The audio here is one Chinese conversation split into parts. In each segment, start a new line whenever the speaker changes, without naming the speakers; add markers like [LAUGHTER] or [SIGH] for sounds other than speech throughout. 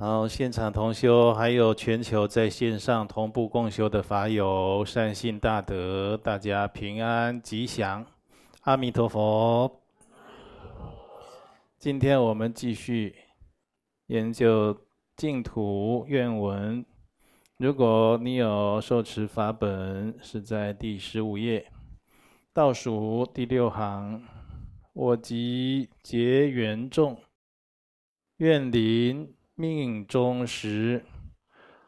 好，现场同修，还有全球在线上同步共修的法友，善信大德，大家平安吉祥，阿弥陀佛。今天我们继续研究净土愿文。如果你有受持法本，是在第十五页倒数第六行，我即结缘众，愿临。命中时，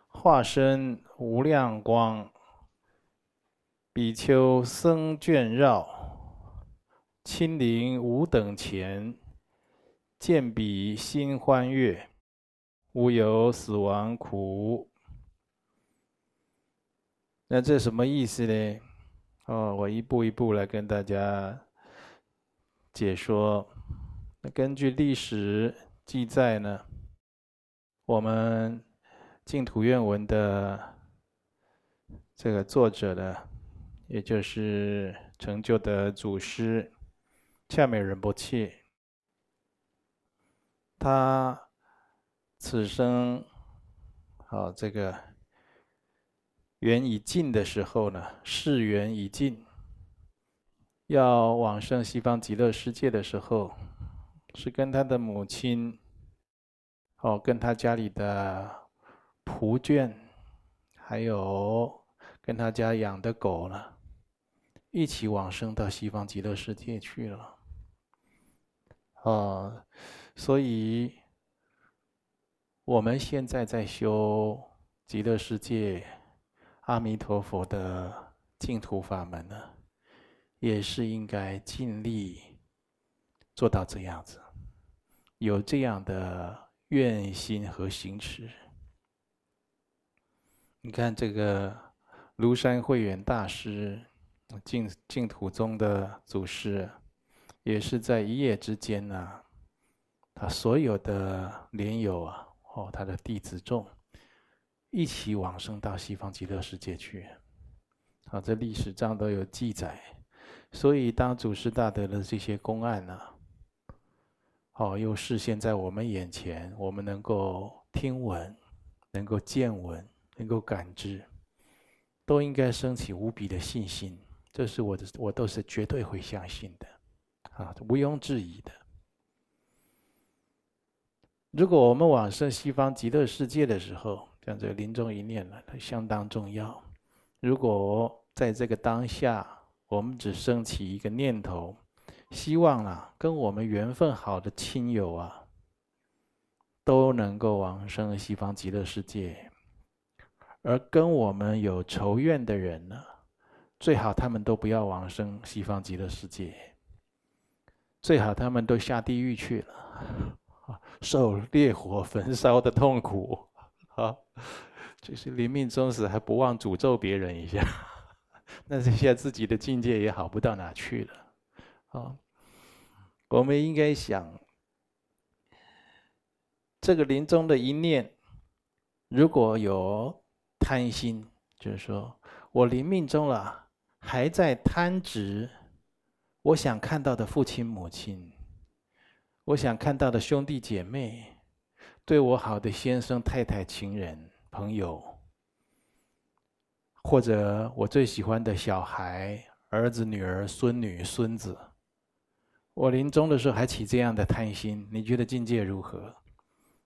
化身无量光，比丘僧眷绕，亲临吾等前，见彼心欢悦，无有死亡苦。那这什么意思呢？哦，我一步一步来跟大家解说。那根据历史记载呢？我们净土愿文的这个作者呢，也就是成就的祖师恰美仁波切，他此生啊，这个缘已尽的时候呢，世缘已尽，要往生西方极乐世界的时候，是跟他的母亲。哦，跟他家里的仆眷，还有跟他家养的狗呢，一起往生到西方极乐世界去了。哦，所以我们现在在修极乐世界阿弥陀佛的净土法门呢，也是应该尽力做到这样子，有这样的。愿心和行持，你看这个庐山慧远大师，净净土宗的祖师，也是在一夜之间呢、他所有的莲友啊，哦，他的弟子众，一起往生到西方极乐世界去，啊，这历史上都有记载，所以当祖师大德的这些公案呢、哦，又视现在我们眼前，我们能够听闻，能够见闻，能够感知，都应该升起无比的信心。这是我的，我都是绝对会相信的，啊，毋庸置疑的。如果我们往生西方极乐世界的时候，像这个临终一念呢，它相当重要。如果在这个当下，我们只升起一个念头。希望啊，跟我们缘分好的亲友啊，都能够往生西方极乐世界；而跟我们有仇怨的人呢，最好他们都不要往生西方极乐世界，最好他们都下地狱去了，[LAUGHS] 受烈火焚烧的痛苦啊！就是临命终时还不忘诅咒别人一下，[LAUGHS] 那这下自己的境界也好不到哪去了。啊，我们应该想，这个临终的一念，如果有贪心，就是说我临命终了，还在贪执，我想看到的父亲母亲，我想看到的兄弟姐妹，对我好的先生太太情人朋友，或者我最喜欢的小孩儿子女儿孙女孙子。我临终的时候还起这样的贪心，你觉得境界如何？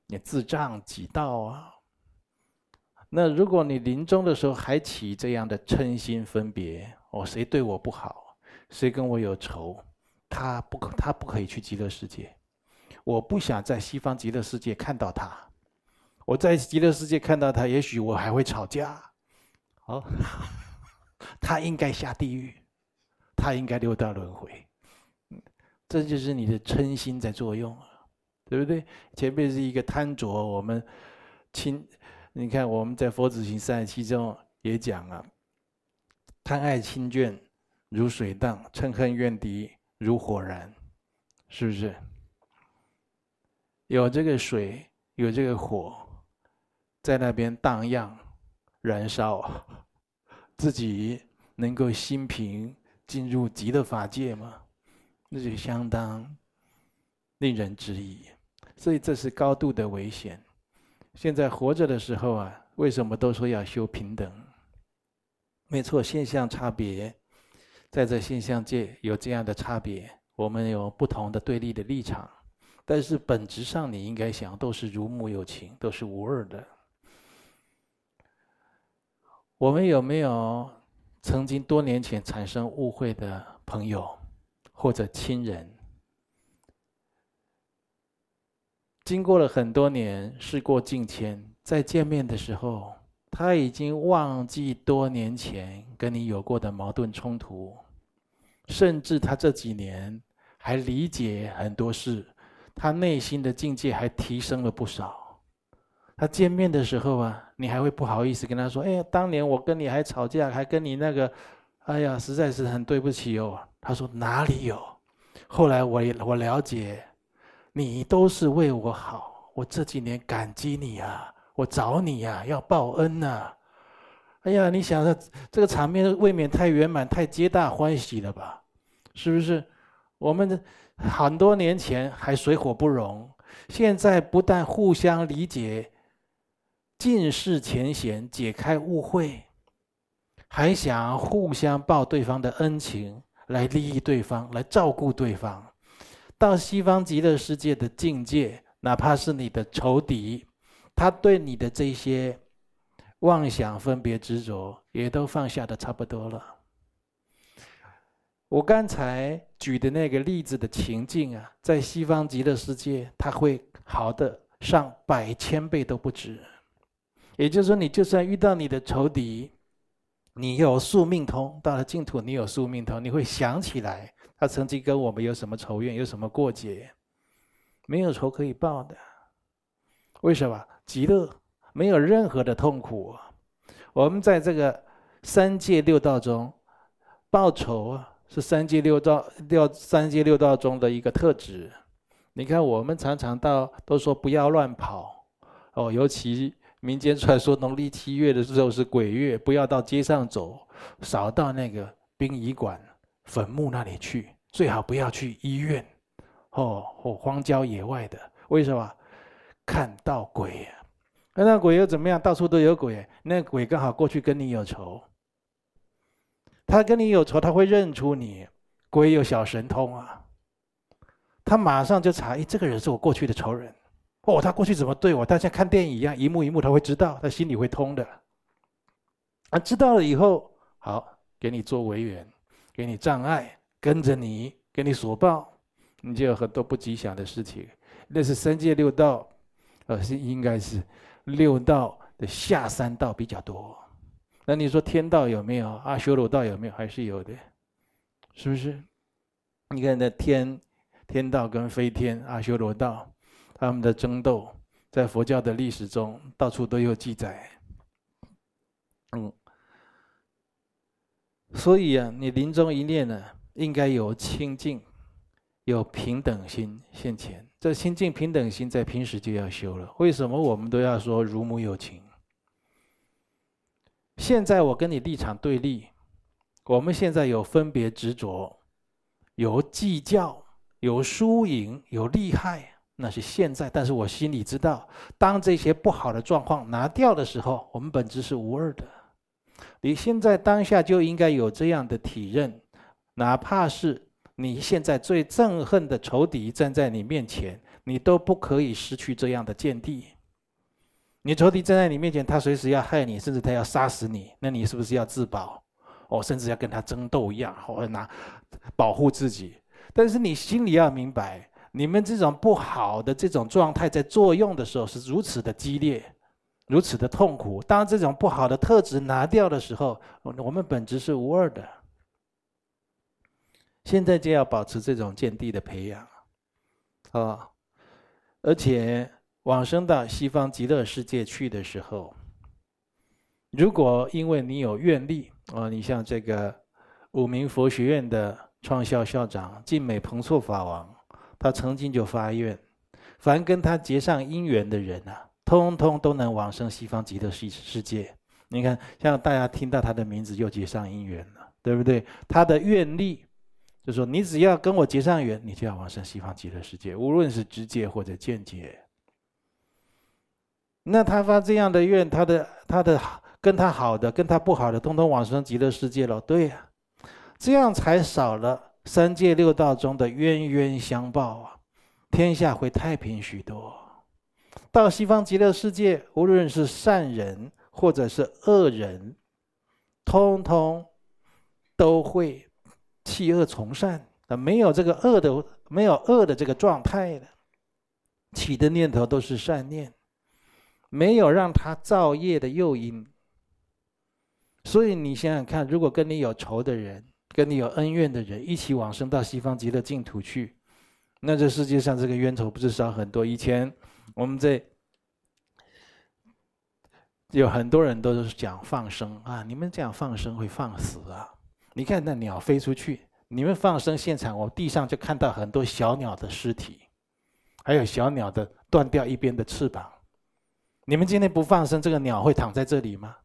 你自障几道啊？那如果你临终的时候还起这样的嗔心分别，哦，谁对我不好，谁跟我有仇，他不可，他不可以去极乐世界。我不想在西方极乐世界看到他，我在极乐世界看到他，也许我还会吵架。哦，[LAUGHS] 他应该下地狱，他应该六道轮回。这就是你的嗔心在作用啊，对不对？前面是一个贪着，我们亲，你看我们在《佛子行三十七》中也讲啊，贪爱亲眷如水荡，嗔恨怨敌如火燃，是不是？有这个水，有这个火，在那边荡漾、燃烧，[LAUGHS] 自己能够心平，进入极乐法界吗？那就相当令人质疑，所以这是高度的危险。现在活着的时候啊，为什么都说要修平等？没错，现象差别，在这现象界有这样的差别，我们有不同的对立的立场，但是本质上你应该想，都是如母有情，都是无二的。我们有没有曾经多年前产生误会的朋友或者亲人？经过了很多年，事过境迁，再见面的时候。他已经忘记多年前跟你有过的矛盾冲突，甚至他这几年还理解很多事，他内心的境界还提升了不少。他见面的时候啊，你还会不好意思跟他说：“哎呀，当年我跟你还吵架，还跟你那个，哎呀，实在是很对不起哦。”他说：“哪里有？后来我我了解，你都是为我好，我这几年感激你啊。”我找你呀、啊，要报恩呐、哎呀，你想的这个场面未免太圆满、太皆大欢喜了吧？是不是？我们很多年前还水火不容，现在不但互相理解、尽释前嫌、解开误会，还想互相报对方的恩情，来利益对方，来照顾对方。到西方极乐世界的境界，哪怕是你的仇敌。他对你的这些妄想、分别、执着，也都放下的差不多了。我刚才举的那个例子的情境啊，在西方极乐世界，它会好的上百千倍都不止。也就是说，你就算遇到你的仇敌，你有宿命通，到了净土，你有宿命通，你会想起来他曾经跟我们有什么仇怨，有什么过节，没有仇可以报的。为什么？极乐没有任何的痛苦，我们在这个三界六道中报仇啊，是三界六道六三界六道中的一个特质。你看，我们常常到都说不要乱跑哦，尤其民间传说农历七月的时候是鬼月，不要到街上走，少到那个殡仪馆、坟墓那里去，最好不要去医院哦或荒郊野外的。为什么？看到鬼啊！那那鬼又怎么样？到处都有鬼。那鬼刚好过去跟你有仇，他跟你有仇，他会认出你。鬼有小神通啊，他马上就查，哎，这个人是我过去的仇人。哦，他过去怎么对我？他像看电影一样，一幕一幕他会知道，他心里会通的。啊，知道了以后，好，给你做违缘，给你障碍，跟着你，给你索报，你就有很多不吉祥的事情。那是三界六道，呃，是应该是。六道的下三道比较多，那你说天道有没有？阿修罗道有没有？还是有的，是不是？你看那天天道跟飞天、阿修罗道，他们的争斗，在佛教的历史中到处都有记载。嗯，所以啊，你临终一念呢，应该有清净。有平等心现前，这清净平等心在平时就要修了。为什么我们都要说如母有情？现在我跟你立场对立，我们现在有分别执着，有计较，有输赢，有利害，那是现在。但是我心里知道，当这些不好的状况拿掉的时候，我们本质是无二的。你现在当下就应该有这样的体认，哪怕是。你现在最憎恨的仇敌站在你面前，你都不可以失去这样的见地。你仇敌站在你面前，他随时要害你，甚至他要杀死你，那你是不是要自保？哦，甚至要跟他争斗一样，或者拿保护自己。但是你心里要明白，你们这种不好的这种状态在作用的时候是如此的激烈，如此的痛苦。当这种不好的特质拿掉的时候，我们本质是无二的。现在就要保持这种见地的培养，啊，而且往生到西方极乐世界去的时候，如果因为你有愿力啊，你像这个五明佛学院的创校校长净美彭措法王，他曾经就发愿，凡跟他结上因缘的人啊，通通都能往生西方极乐世世界。你看，像大家听到他的名字就结上因缘了，对不对？他的愿力。就说你只要跟我结上缘，你就要往生西方极乐世界，无论是直接或者间接。那他发这样的愿，他的他的跟他好的，跟他不好的，通通往生极乐世界了。对呀，这样才少了三界六道中的冤冤相报啊，天下会太平许多。到西方极乐世界，无论是善人或者是恶人，通通都会弃恶从善啊，没有这个恶的，没有恶的这个状态的，起的念头都是善念，没有让他造业的诱因。所以你想想看，如果跟你有仇的人，跟你有恩怨的人一起往生到西方极乐净土去，那这世界上这个冤仇不是少很多？以前我们在有很多人都是讲放生啊，你们这样放生会放死啊？你看那鸟飞出去。你们放生现场，我地上就看到很多小鸟的尸体，还有小鸟的断掉一边的翅膀。你们今天不放生，这个鸟会躺在这里吗？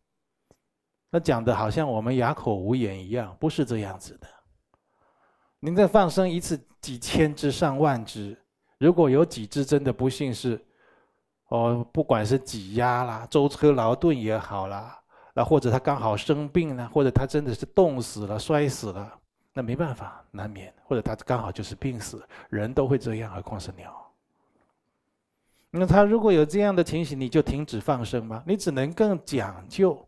那讲的好像我们哑口无言一样，不是这样子的。您再放生一次几千只、上万只，如果有几只真的不幸是，哦，不管是挤压啦、舟车劳顿也好啦，那或者他刚好生病了，或者他真的是冻死了、摔死了。那没办法，难免，或者他刚好就是病死，人都会这样，何况是鸟。那他如果有这样的情形，你就停止放生吗？你只能更讲究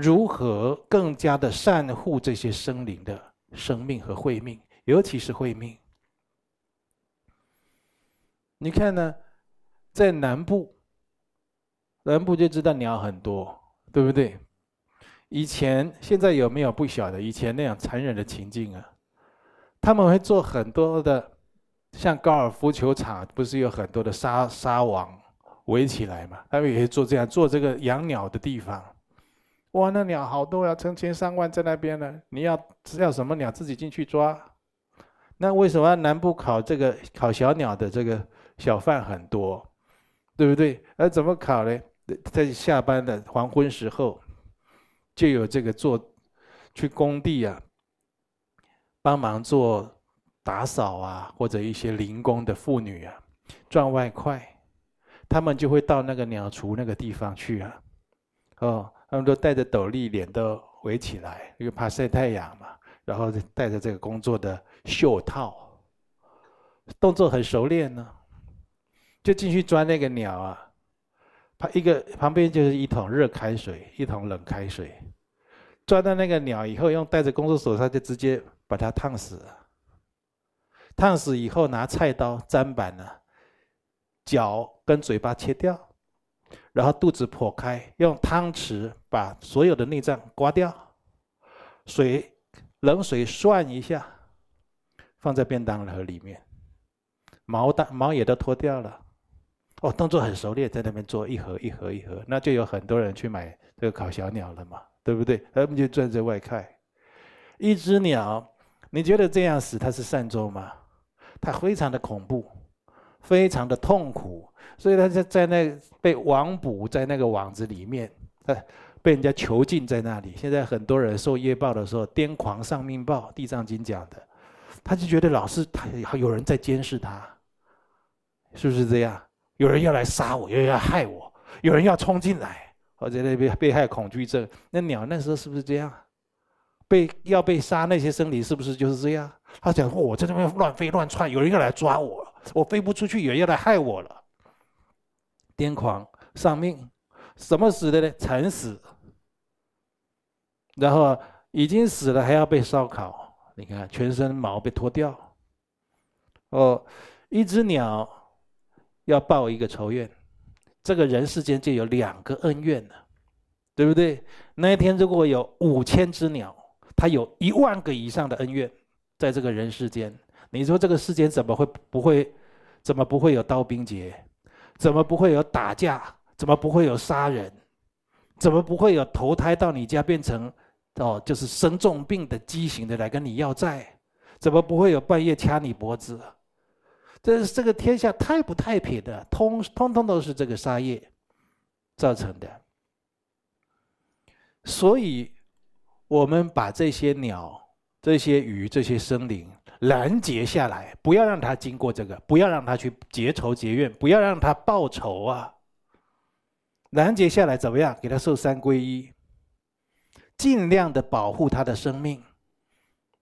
如何更加的善护这些生灵的生命和慧命，尤其是慧命。你看呢，在南部，南部就知道鸟很多，对不对？以前现在有没有不晓得？以前那样残忍的情境啊，他们会做很多的，像高尔夫球场不是有很多的沙沙网围起来嘛？他们也会做这样，做这个养鸟的地方。哇，那鸟好多呀，成千上万在那边呢。你要要什么鸟，自己进去抓。那为什么南部烤这个烤小鸟的这个小贩很多，对不对？那怎么烤呢？在下班的黄昏时候。就有这个做去工地啊，帮忙做打扫啊，或者一些零工的妇女啊，赚外快，他们就会到那个鸟厨那个地方去啊，哦，他们都戴着斗笠，脸都围起来，因为怕晒太阳嘛，然后戴着这个工作的袖套，动作很熟练呢，就进去抓那个鸟啊。他一个旁边就是一桶热开水，一桶冷开水，抓到那个鸟以后，用戴着工作手套就直接把它烫死了。烫死以后，拿菜刀砧板呢，脚跟嘴巴切掉，然后肚子剖开，用汤匙把所有的内脏刮掉，水冷水涮一下，放在便当盒里面，毛蛋毛也都脱掉了。哦，动作很熟练，在那边做一盒一盒一盒，那就有很多人去买这个烤小鸟了嘛，对不对？他们就赚这外快。一只鸟，你觉得这样死它是善终吗？它非常的恐怖，非常的痛苦，所以他在在那被网捕在那个网子里面，被人家囚禁在那里。现在很多人受业报的时候，癫狂丧命报，《地藏经》讲的，他就觉得老是他有人在监视他，是不是这样？有人要来杀我，有人要害我，有人要冲进来，或者那边被害恐惧症。那鸟那时候是不是这样？被要被杀那些生灵是不是就是这样？他讲：我在这边乱飞乱窜，有人要来抓我，我飞不出去，有人要来害我了。癫狂丧命，什么死的呢？惨死。然后已经死了还要被烧烤，你看全身毛被脱掉。哦，一只鸟。要报一个仇怨，这个人世间就有两个恩怨了，对不对？那一天如果有五千只鸟，它有一万个以上的恩怨，在这个人世间，你说这个世间怎么会不会，怎么不会有刀兵劫？怎么不会有打架？怎么不会有杀人？怎么不会有投胎到你家变成哦，就是生重病的畸形的来跟你要债？怎么不会有半夜掐你脖子？这这个天下太不太平的，通通通都是这个杀业造成的。所以，我们把这些鸟、这些鱼、这些生灵拦截下来，不要让他经过这个，不要让他去结仇结怨，不要让他报仇啊！拦截下来怎么样？给他受三皈依，尽量的保护他的生命，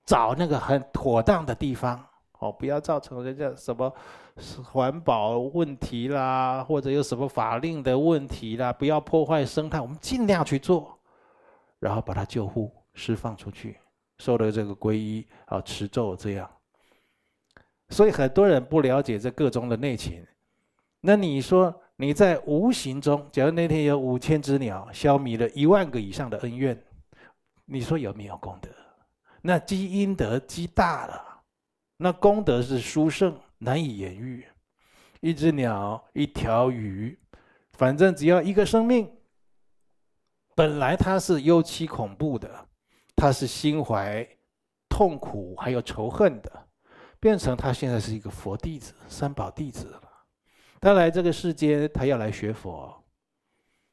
找那个很妥当的地方哦，不要造成人家什么环保问题啦，或者有什么法令的问题啦，不要破坏生态，我们尽量去做，然后把他救护、释放出去，受了这个皈依啊，持咒这样。所以很多人不了解这个中的内情，那你说？你在无形中，假如那天有五千只鸟消弭了一万个以上的恩怨，你说有没有功德？那积阴德积大了，那功德是殊胜，难以言喻。一只鸟，一条鱼，反正只要一个生命，本来它是尤其恐怖的，他是心怀痛苦还有仇恨的，变成他现在是一个佛弟子、三宝弟子了。他来这个世间，他要来学佛，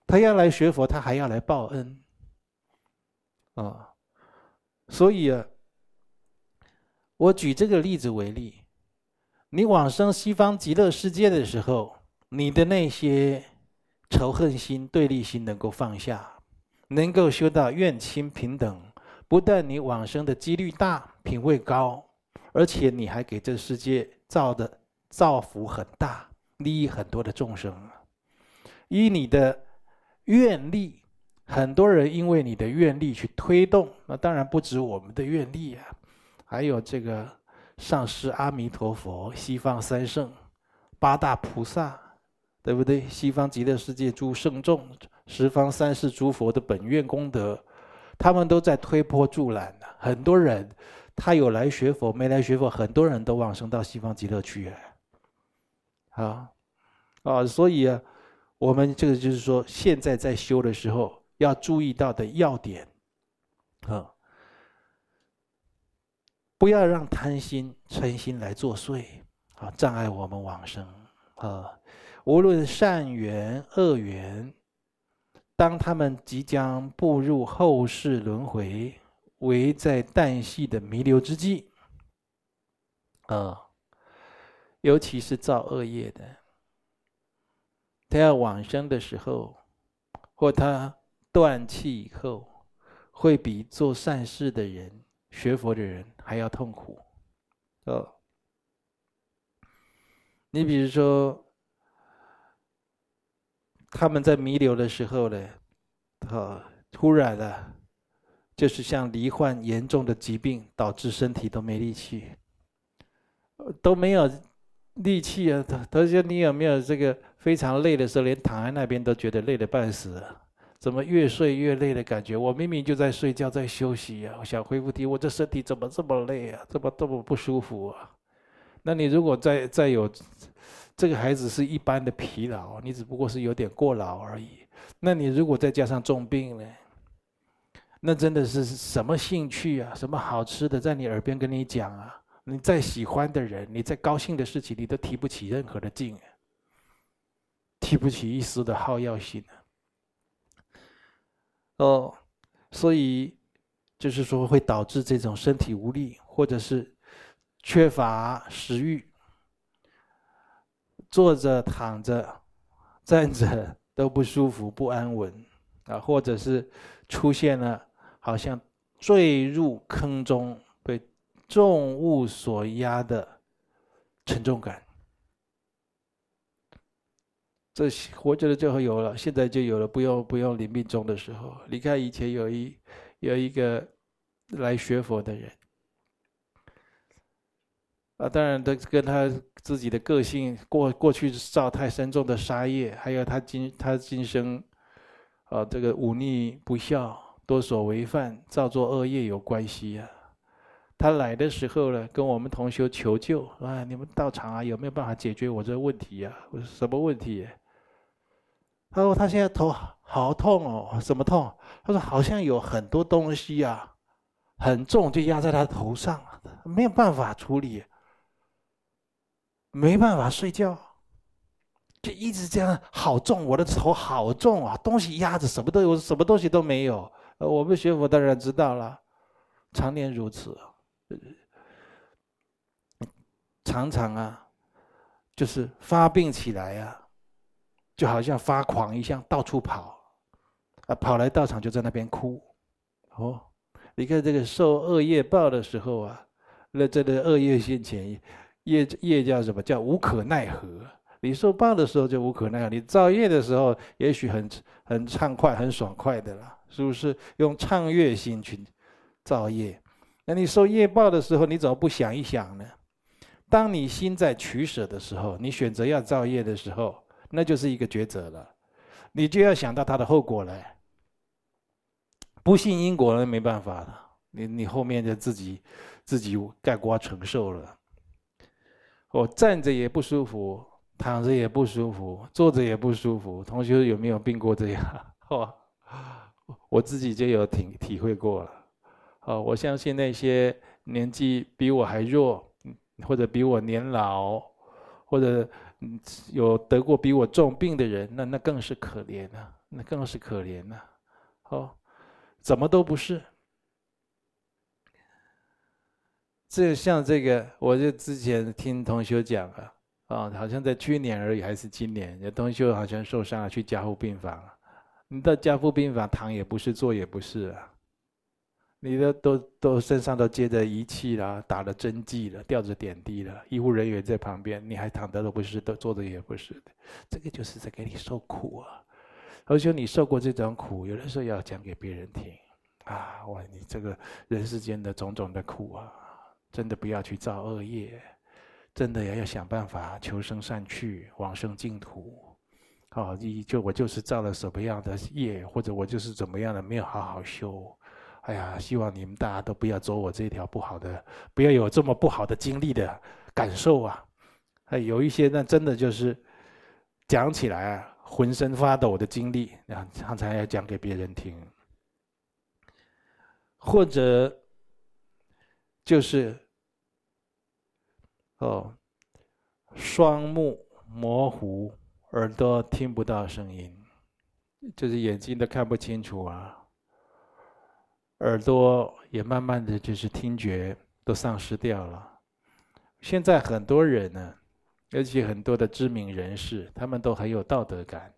他要来学佛，他还要来报恩，啊，所以啊，我举这个例子为例，你往生西方极乐世界的时候，你的那些仇恨心、对立心能够放下，能够修到愿亲平等，不但你往生的几率大、品位高，而且你还给这世界造的造福很大。利益很多的众生，以你的愿力，很多人因为你的愿力去推动，那当然不止我们的愿力啊，还有这个上师阿弥陀佛、西方三圣、八大菩萨，对不对？西方极乐世界诸圣众、十方三世诸佛的本愿功德，他们都在推波助澜呢。很多人他有来学佛，没来学佛，很多人都往生到西方极乐去啊。啊，啊，所以啊，我们这个就是说，现在在修的时候要注意到的要点，啊，不要让贪心、嗔心来作祟，啊，障碍我们往生。啊，无论善缘、恶缘，当他们即将步入后世轮回，为在旦夕的弥留之际，啊。尤其是造恶业的，他要往生的时候，或他断气以后，会比做善事的人、学佛的人还要痛苦。哦，你比如说，他们在弥留的时候呢，哦，突然的，就是像罹患严重的疾病，导致身体都没力气，都没有。力气啊，他他说你有没有这个非常累的时候，连躺在那边都觉得累得半死，怎么越睡越累的感觉？我明明就在睡觉，在休息呀，我想恢复体，我这身体怎么这么累啊？这么这么不舒服啊？那你如果再再有这个孩子是一般的疲劳，你只不过是有点过劳而已。那你如果再加上重病呢？那真的是什么兴趣啊？什么好吃的在你耳边跟你讲啊？你再喜欢的人，你再高兴的事情，你都提不起任何的劲，提不起一丝的好乐心。哦，所以就是说会导致这种身体无力，或者是缺乏食欲，坐着、躺着、站着都不舒服、不安稳啊，或者是出现了好像坠入坑中。被重物所压的沉重感，这活着的就会有了，现在就有了，不用不用临命终的时候。你看以前有一有一个来学佛的人，啊，当然他跟他自己的个性过过去造太深重的杀业，还有他今他今生啊这个忤逆不孝、多所违犯、造作恶业有关系啊。他来的时候呢，跟我们同修求救啊，你们道场啊，有没有办法解决我这个问题呀？我说什么问题？他说他现在头好痛哦，什么痛？他说好像有很多东西啊，很重，就压在他头上，没有办法处理，没办法睡觉，就一直这样，好重，我的头好重啊，东西压着，什么都有，什么东西都没有。我们学佛当然知道了，常年如此。常常啊，就是发病起来啊，就好像发狂一样到处跑，啊，跑来道场就在那边哭，哦，你看这个受恶业报的时候啊，那这个恶业现前，业业叫什么？叫无可奈何。你受报的时候就无可奈何，你造业的时候也许很很畅快、很爽快的啦，是不是？用畅悦心去造业，那你受业报的时候，你怎么不想一想呢？当你心在取舍的时候，你选择要造业的时候，那就是一个抉择了，你就要想到它的后果了。不信因果那没办法了，你你后面就自己自己概括承受了。我站着也不舒服，躺着也不舒服，坐着也不舒服。同学有没有病过这样？[LAUGHS] 哦，我自己就有体体会过了。哦，我相信那些年纪比我还弱。或者比我年老，或者有得过比我重病的人，那那更是可怜呐，那更是可怜呐。哦，怎么都不是。这像这个，我就之前听同学讲啊，啊，好像在去年而已，还是今年，有同学好像受伤了，去加护病房了。你到加护病房，躺也不是，坐也不是啊。你的都都身上都接着仪器了，打了针剂了，吊着点滴了，医护人员在旁边，你还躺着都不是，都坐着也不是的，这个就是在给你受苦啊！而且你受过这种苦，有的时候要讲给别人听啊！哇，你这个人世间的种种的苦啊，真的不要去造恶业，真的也要想办法求生善趣，往生净土。好，你就我就是造了什么样的业，或者我就是怎么样的没有好好修。哎呀，希望你们大家都不要走我这条不好的，不要有这么不好的经历的感受啊！哎，有一些那真的就是讲起来啊，浑身发抖的经历，啊，常常要讲给别人听，或者就是哦，双目模糊，耳朵听不到声音，就是眼睛都看不清楚啊。耳朵也慢慢的就是听觉都丧失掉了。现在很多人呢，尤其很多的知名人士，他们都很有道德感，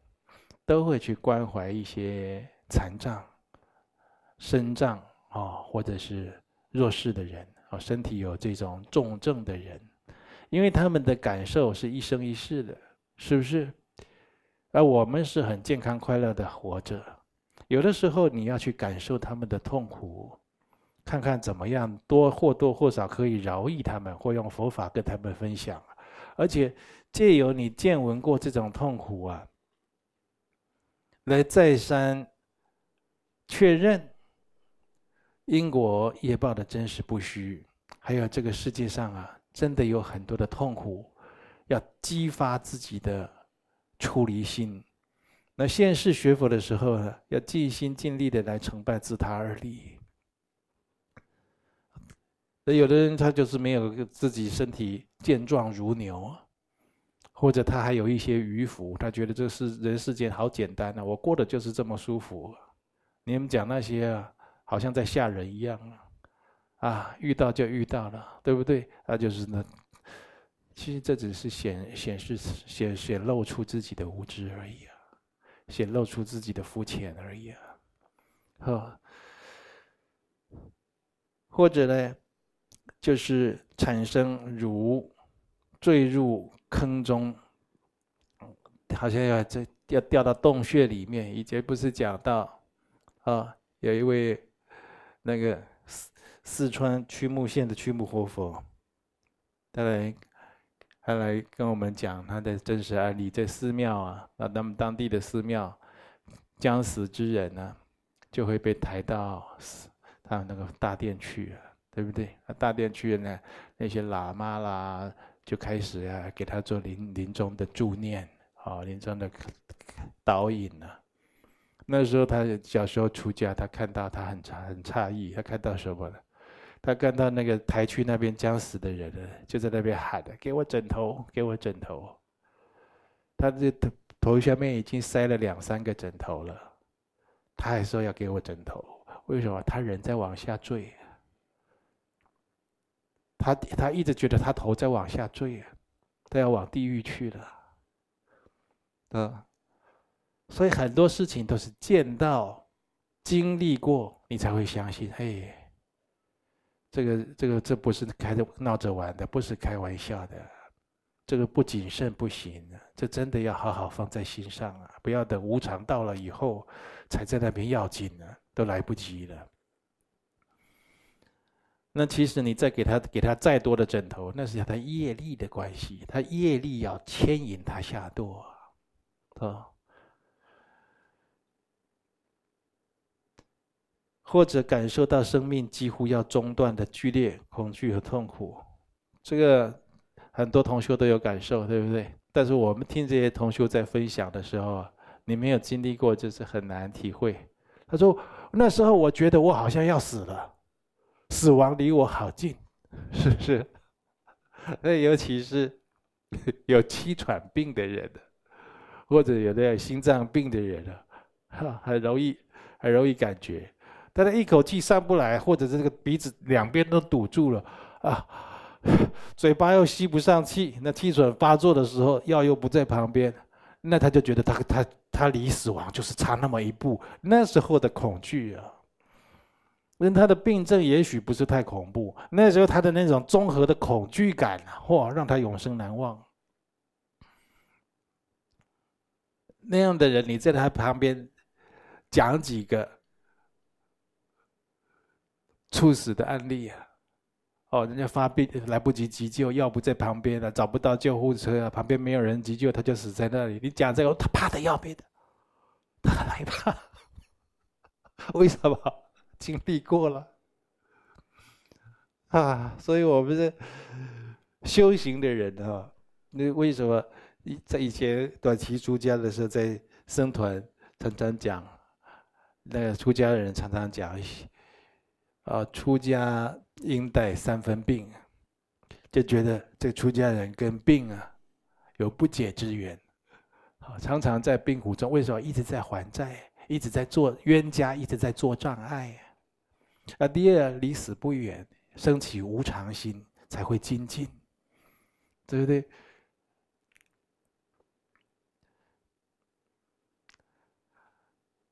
都会去关怀一些残障、身障啊，或者是弱势的人啊，身体有这种重症的人，因为他们的感受是一生一世的，是不是？而我们是很健康快乐的活着。有的时候你要去感受他们的痛苦，看看怎么样多或多或少可以饶益他们，或用佛法跟他们分享，而且借由你见闻过这种痛苦啊，来再三确认因果业报的真实不虚，还有这个世界上啊，真的有很多的痛苦，要激发自己的出离心。那现世学佛的时候呢，要尽心尽力的来成败自他而立。那有的人他就是没有自己身体健壮如牛，或者他还有一些余福，他觉得这是人世间好简单啊，我过得就是这么舒服。你们讲那些啊，好像在吓人一样啊，啊，遇到就遇到了，对不对？那就是呢，其实这只是显显示显显露出自己的无知而已啊。显露出自己的肤浅而已啊，呵，或者呢，就是产生如坠入坑中，好像要这要掉到洞穴里面。以前不是讲到，啊，有一位那个四川曲木县的曲木活佛，他来。他来跟我们讲他的真实案例，在寺庙啊，那他们当地的寺庙，将死之人呢，就会被抬到他们那个大殿去，对不对？那大殿去呢，那些喇嘛啦，就开始啊，给他做临临终的助念，啊，临终的导引呢。那时候他小时候出家，他看到他很诧很诧异，他看到什么呢？他看到那个台区那边将死的人了，就在那边喊的：“给我枕头，给我枕头。”他这头头下面已经塞了两三个枕头了，他还说要给我枕头。为什么？他人在往下坠。他他一直觉得他头在往下坠，他要往地狱去了。啊，所以很多事情都是见到、经历过，你才会相信。嘿，这个、这个、这不是开着闹着玩的，不是开玩笑的。这个不谨慎不行，这真的要好好放在心上啊！不要等无常到了以后，才在那边要紧呢，都来不及了。那其实你再给他给他再多的枕头，那是他业力的关系，他业力要牵引他下堕啊。或者感受到生命几乎要中断的剧烈恐惧和痛苦，这个很多同学都有感受，对不对？但是我们听这些同学在分享的时候，你没有经历过，就是很难体会。他说：“那时候我觉得我好像要死了，死亡离我好近，[LAUGHS] 是不是？那尤其是 [LAUGHS] 有气喘病的人，或者有的有心脏病的人啊，很容易很容易感觉。”但他一口气上不来，或者是这个鼻子两边都堵住了啊，[SIGHS] 嘴巴又吸不上气，那气喘发作的时候，药又不在旁边，那他就觉得他他他离死亡就是差那么一步。那时候的恐惧啊，因为他的病症也许不是太恐怖，那时候他的那种综合的恐惧感啊，哇，让他永生难忘。那样的人，你在他旁边讲几个。猝死的案例啊，哦，人家发病来不及急救，药不在旁边了，找不到救护车啊，旁边没有人急救，他就死在那里。你讲这个，他怕的要命的，他很害怕。为什么？经历过了啊，所以我们是修行的人啊。那为什么在以前短期出家的时候，在僧团常常讲，那个出家的人常常讲。啊，出家应带三分病，就觉得这出家人跟病啊有不解之缘，啊，常常在病苦中，为什么一直在还债，一直在做冤家，一直在做障碍？啊，第二离死不远，升起无常心才会精进，对不对？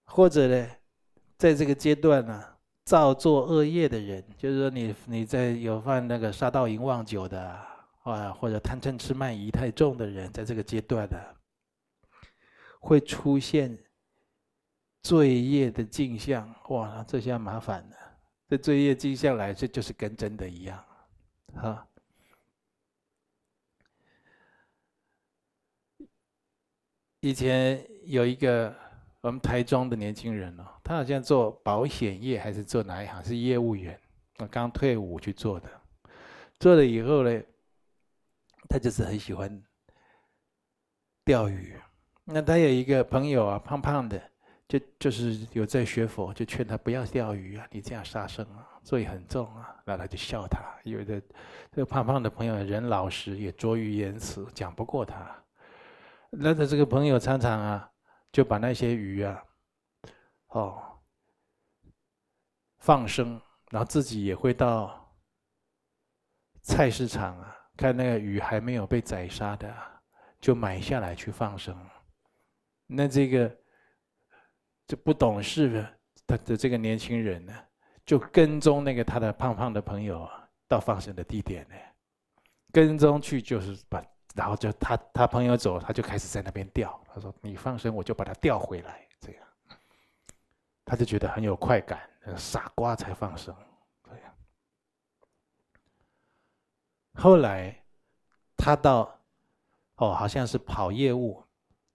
或者呢，在这个阶段呢、啊？造作恶业的人，就是说你你在有犯那个杀盗淫妄酒的啊，或者贪嗔痴慢疑太重的人，在这个阶段的会出现罪业的镜像，哇，这下麻烦了。这罪业镜像来，这就是跟真的一样，哈。以前有一个。我们台中的年轻人哦，他好像做保险业还是做哪一行？是业务员，我，刚退伍去做的。做了以后呢，他就是很喜欢钓鱼。那他有一个朋友啊，胖胖的，就就是有在学佛，就劝他不要钓鱼啊，你这样杀生啊，罪很重啊。然后他就笑他，有的这个胖胖的朋友人老实，也拙于言辞，讲不过他。那他这个朋友常常啊。就把那些鱼啊，哦，放生，然后自己也会到菜市场啊，看那个鱼还没有被宰杀的，就买下来去放生。那这个就不懂事的，他的这个年轻人呢，就跟踪那个他的胖胖的朋友啊，到放生的地点呢，跟踪去就是把。然后就他他朋友走，他就开始在那边钓。他说：“你放生，我就把它钓回来。”这样，他就觉得很有快感。傻瓜才放生，这样。后来他到哦，好像是跑业务，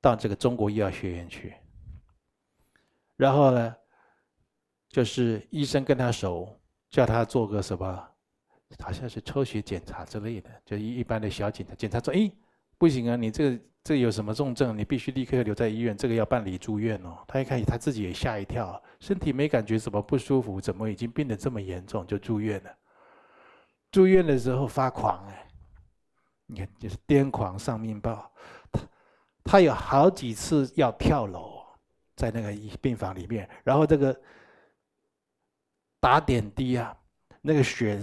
到这个中国医药学院去。然后呢，就是医生跟他熟，叫他做个什么？好像是抽血检查之类的，就一一般的小检查。检查说：“哎，不行啊，你这个这有什么重症？你必须立刻留在医院，这个要办理住院哦。”他一开始他自己也吓一跳，身体没感觉什么不舒服，怎么已经病得这么严重，就住院了。住院的时候发狂哎，你看就是癫狂上命报，他他有好几次要跳楼，在那个病房里面，然后这个打点滴啊，那个血。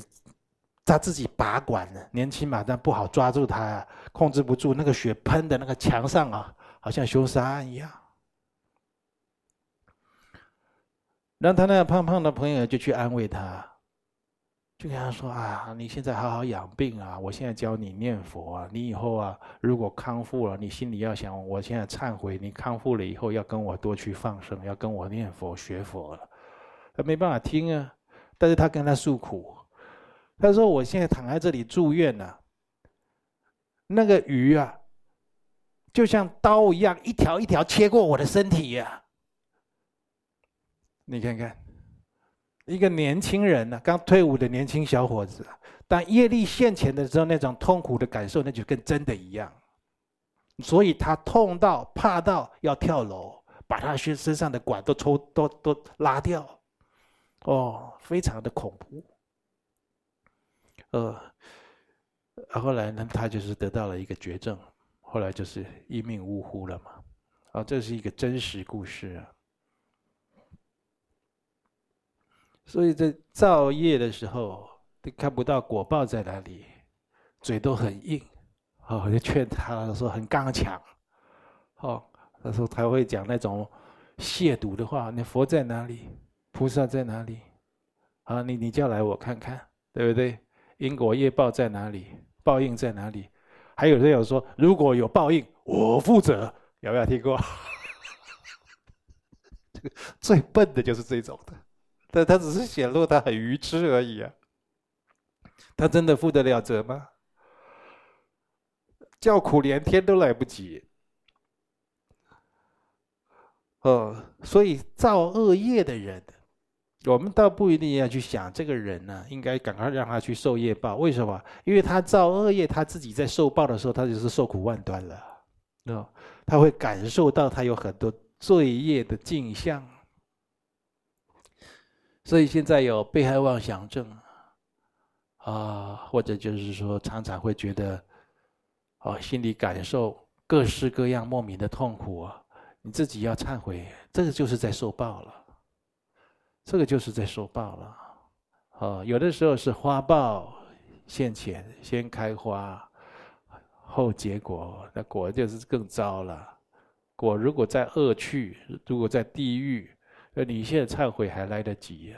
他自己拔管的，年轻嘛，但不好抓住他，控制不住那个血喷的那个墙上啊，好像凶杀案一样。然后他那个胖胖的朋友就去安慰他。就跟他说啊，你现在好好养病啊！我现在教你念佛啊，你以后啊，如果康复了，你心里要想，我现在忏悔，你康复了以后要跟我多去放生，要跟我念佛学佛了。他没办法听啊，但是他跟他诉苦，他说我现在躺在这里住院呢、啊，那个鱼啊，就像刀一样，一条一条切过我的身体呀、啊，你看看。一个年轻人呢，刚退伍的年轻小伙子，当业力现前的时候，那种痛苦的感受，那就跟真的一样。所以他痛到怕到要跳楼，把他身身上的管都抽都都拉掉，哦，非常的恐怖。呃，后来呢，他就是得到了一个绝症，后来就是一命呜呼了嘛。啊，这是一个真实故事啊。所以在造业的时候，都看不到果报在哪里，嘴都很硬，哦，我就劝他说很刚强，哦，他说他会讲那种亵渎的话，那佛在哪里？菩萨在哪里？啊，你你叫来我看看，对不对？因果业报在哪里？报应在哪里？还有人有说，如果有报应，我负责，有没有听过？这 [LAUGHS] 个最笨的就是这种的。但他只是显露他很愚痴而已啊！他真的负得了责吗？叫苦连天都来不及。哦，所以造恶业的人，我们倒不一定要去想这个人呢，应该赶快让他去受业报。为什么？因为他造恶业，他自己在受报的时候，他就是受苦万端了。哦，他会感受到他有很多罪业的镜像。所以现在有被害妄想症，啊，或者就是说常常会觉得，哦，心里感受各式各样莫名的痛苦啊，你自己要忏悔，这个就是在受报了，这个就是在受报了，啊，有的时候是花报现前，先开花，后结果，那果就是更糟了，果如果在恶趣，如果在地狱。那你现在忏悔还来得及？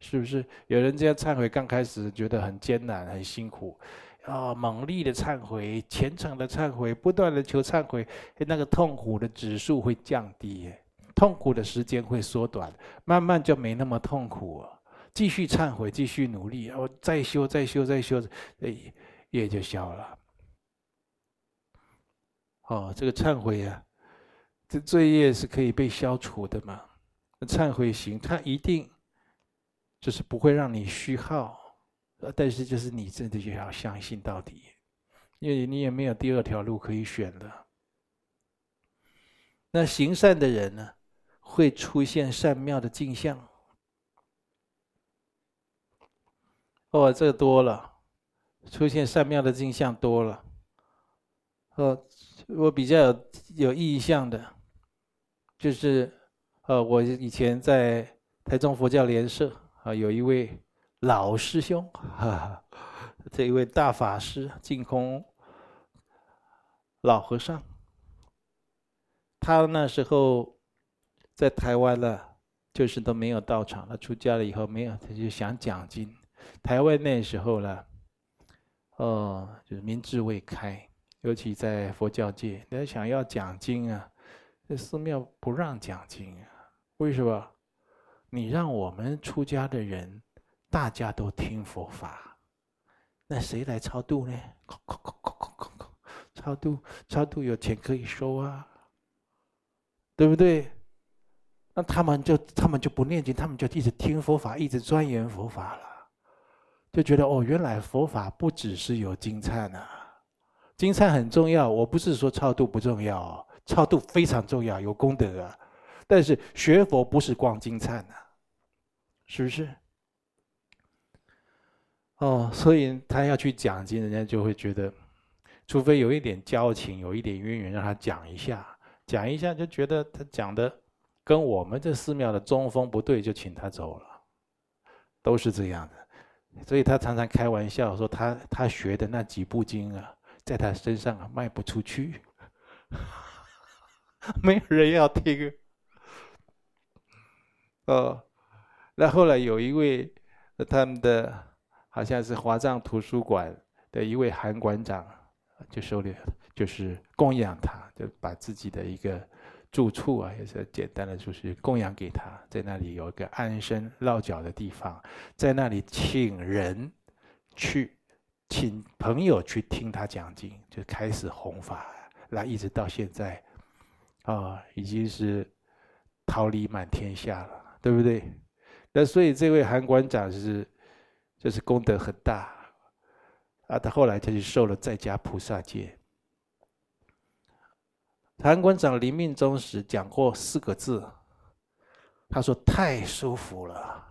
是不是？有人这样忏悔，刚开始觉得很艰难、很辛苦，啊，猛烈的忏悔、虔诚的忏悔、不断的求忏悔，那个痛苦的指数会降低，痛苦的时间会缩短，慢慢就没那么痛苦了。继续忏悔，继续努力，哦，再修、再修、再修，哎，业就消了。哦，这个忏悔啊，这罪业是可以被消除的嘛？忏悔行，它一定就是不会让你虚耗，但是就是你真的就要相信到底，因为你也没有第二条路可以选了。那行善的人呢，会出现善妙的镜像。哦，这多了，出现善妙的镜像多了。哦，我比较有有印象的，就是。呃，我以前在台中佛教联社啊，有一位老师兄，哈哈，这一位大法师净空老和尚，他那时候在台湾了，就是都没有道场，他出家了以后没有，他就想讲经。台湾那时候呢，哦，就是民智未开，尤其在佛教界，你要想要讲经啊，这寺庙不让讲经啊。为什么？你让我们出家的人，大家都听佛法，那谁来超度呢？超度，超度有钱可以收啊，对不对？那他们就他们就不念经，他们就一直听佛法，一直钻研佛法了，就觉得哦，原来佛法不只是有金灿啊，金灿很重要。我不是说超度不重要，超度非常重要，有功德啊。但是学佛不是光金灿呐，是不是？哦，所以他要去讲经，人家就会觉得，除非有一点交情，有一点渊源，让他讲一下，讲一下就觉得他讲的跟我们这寺庙的中风不对，就请他走了，都是这样的。所以他常常开玩笑说他，他学的那几部经啊，在他身上啊卖不出去，[LAUGHS] 没有人要听。呃，那后来有一位他们的好像是华藏图书馆的一位韩馆长，就收留，就是供养他，就把自己的一个住处啊，也是简单的，就是供养给他，在那里有一个安身落脚的地方，在那里请人去，请朋友去听他讲经，就开始弘法，那一直到现在，啊、已经是桃李满天下了，对不对？那所以这位韩馆长是，就是功德很大，啊，他后来他就受了在家菩萨戒。韩馆长临命终时讲过四个字，他说：“太舒服了，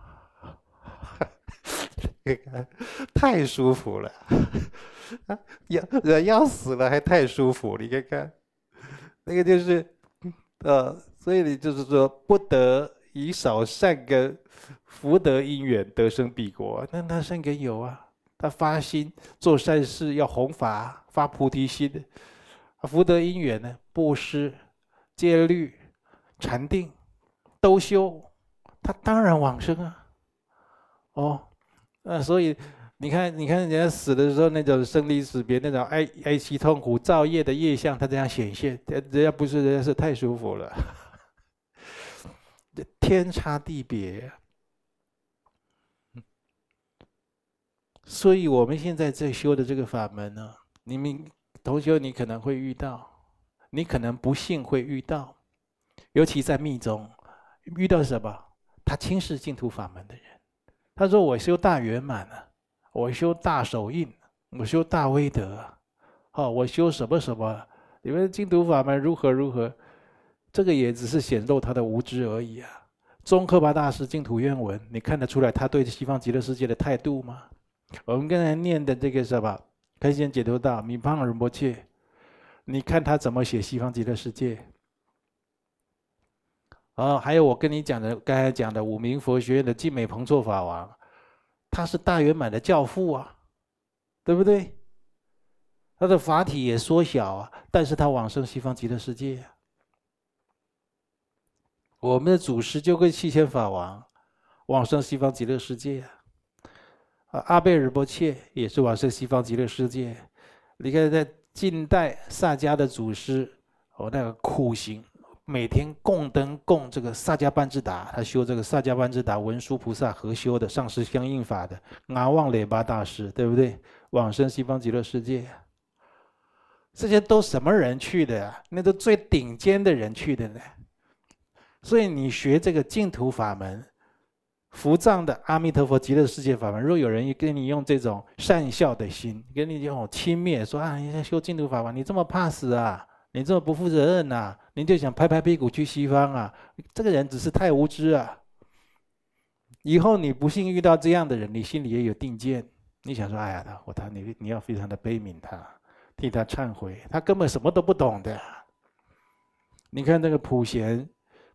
[LAUGHS] 太舒服了，[LAUGHS] 要人要死了还太舒服，你看看，那个就是，呃，所以你就是说不得。”以少善根，福德因缘得生彼国。那他善根有啊，他发心做善事，要弘法，发菩提心。福德因缘呢，布施、戒律、禅定都修，他当然往生啊。哦，那所以你看，你看人家死的时候那种生离死别那种哀哀戚痛苦造业的业相，他这样显现，人家不是人家是太舒服了。[LAUGHS] 天差地别，所以我们现在在修的这个法门呢，你们同学你可能会遇到，你可能不幸会遇到，尤其在密宗遇到什么？他轻视净土法门的人，他说我修大圆满了，我修大手印，我修大威德，哦，我修什么什么？你们净土法门如何如何？这个也只是显露他的无知而已啊。宗喀巴大师净土愿文，你看得出来他对西方极乐世界的态度吗？我们刚才念的这个什么开显解脱道米胖仁波切，你看他怎么写西方极乐世界？哦，还有我跟你讲的刚才讲的五明佛学院的净美彭措法王，他是大圆满的教父啊，对不对？他的法体也缩小啊，但是他往生西方极乐世界。我们的祖师就跟西迁法王往生西方极乐世界啊，阿贝尔波切也是往生西方极乐世界。你看，在近代萨迦的祖师，哦，那个苦行，每天供灯供这个萨迦班智达，他修这个萨迦班智达文殊菩萨合修的上师相应法的阿旺雷巴大师，对不对？往生西方极乐世界，这些都什么人去的啊？那都最顶尖的人去的呢。所以你学这个净土法门，伏藏的阿弥陀佛极乐世界法门，若有人跟你用这种善笑的心，跟你这种轻蔑说啊，你在修净土法门，你这么怕死啊，你这么不负责任呐、你就想拍拍屁股去西方啊？这个人只是太无知啊！以后你不幸遇到这样的人，你心里也有定见，你想说，哎呀，他我他你你要非常的悲悯他，替他忏悔，他根本什么都不懂的。你看那个普贤。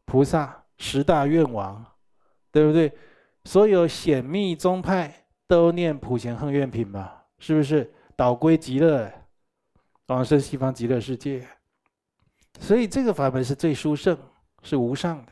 菩萨十大愿王，对不对？所有显密宗派都念普贤恒愿品嘛，是不是？导归极乐，往生西方极乐世界。所以这个法门是最殊胜，是无上的。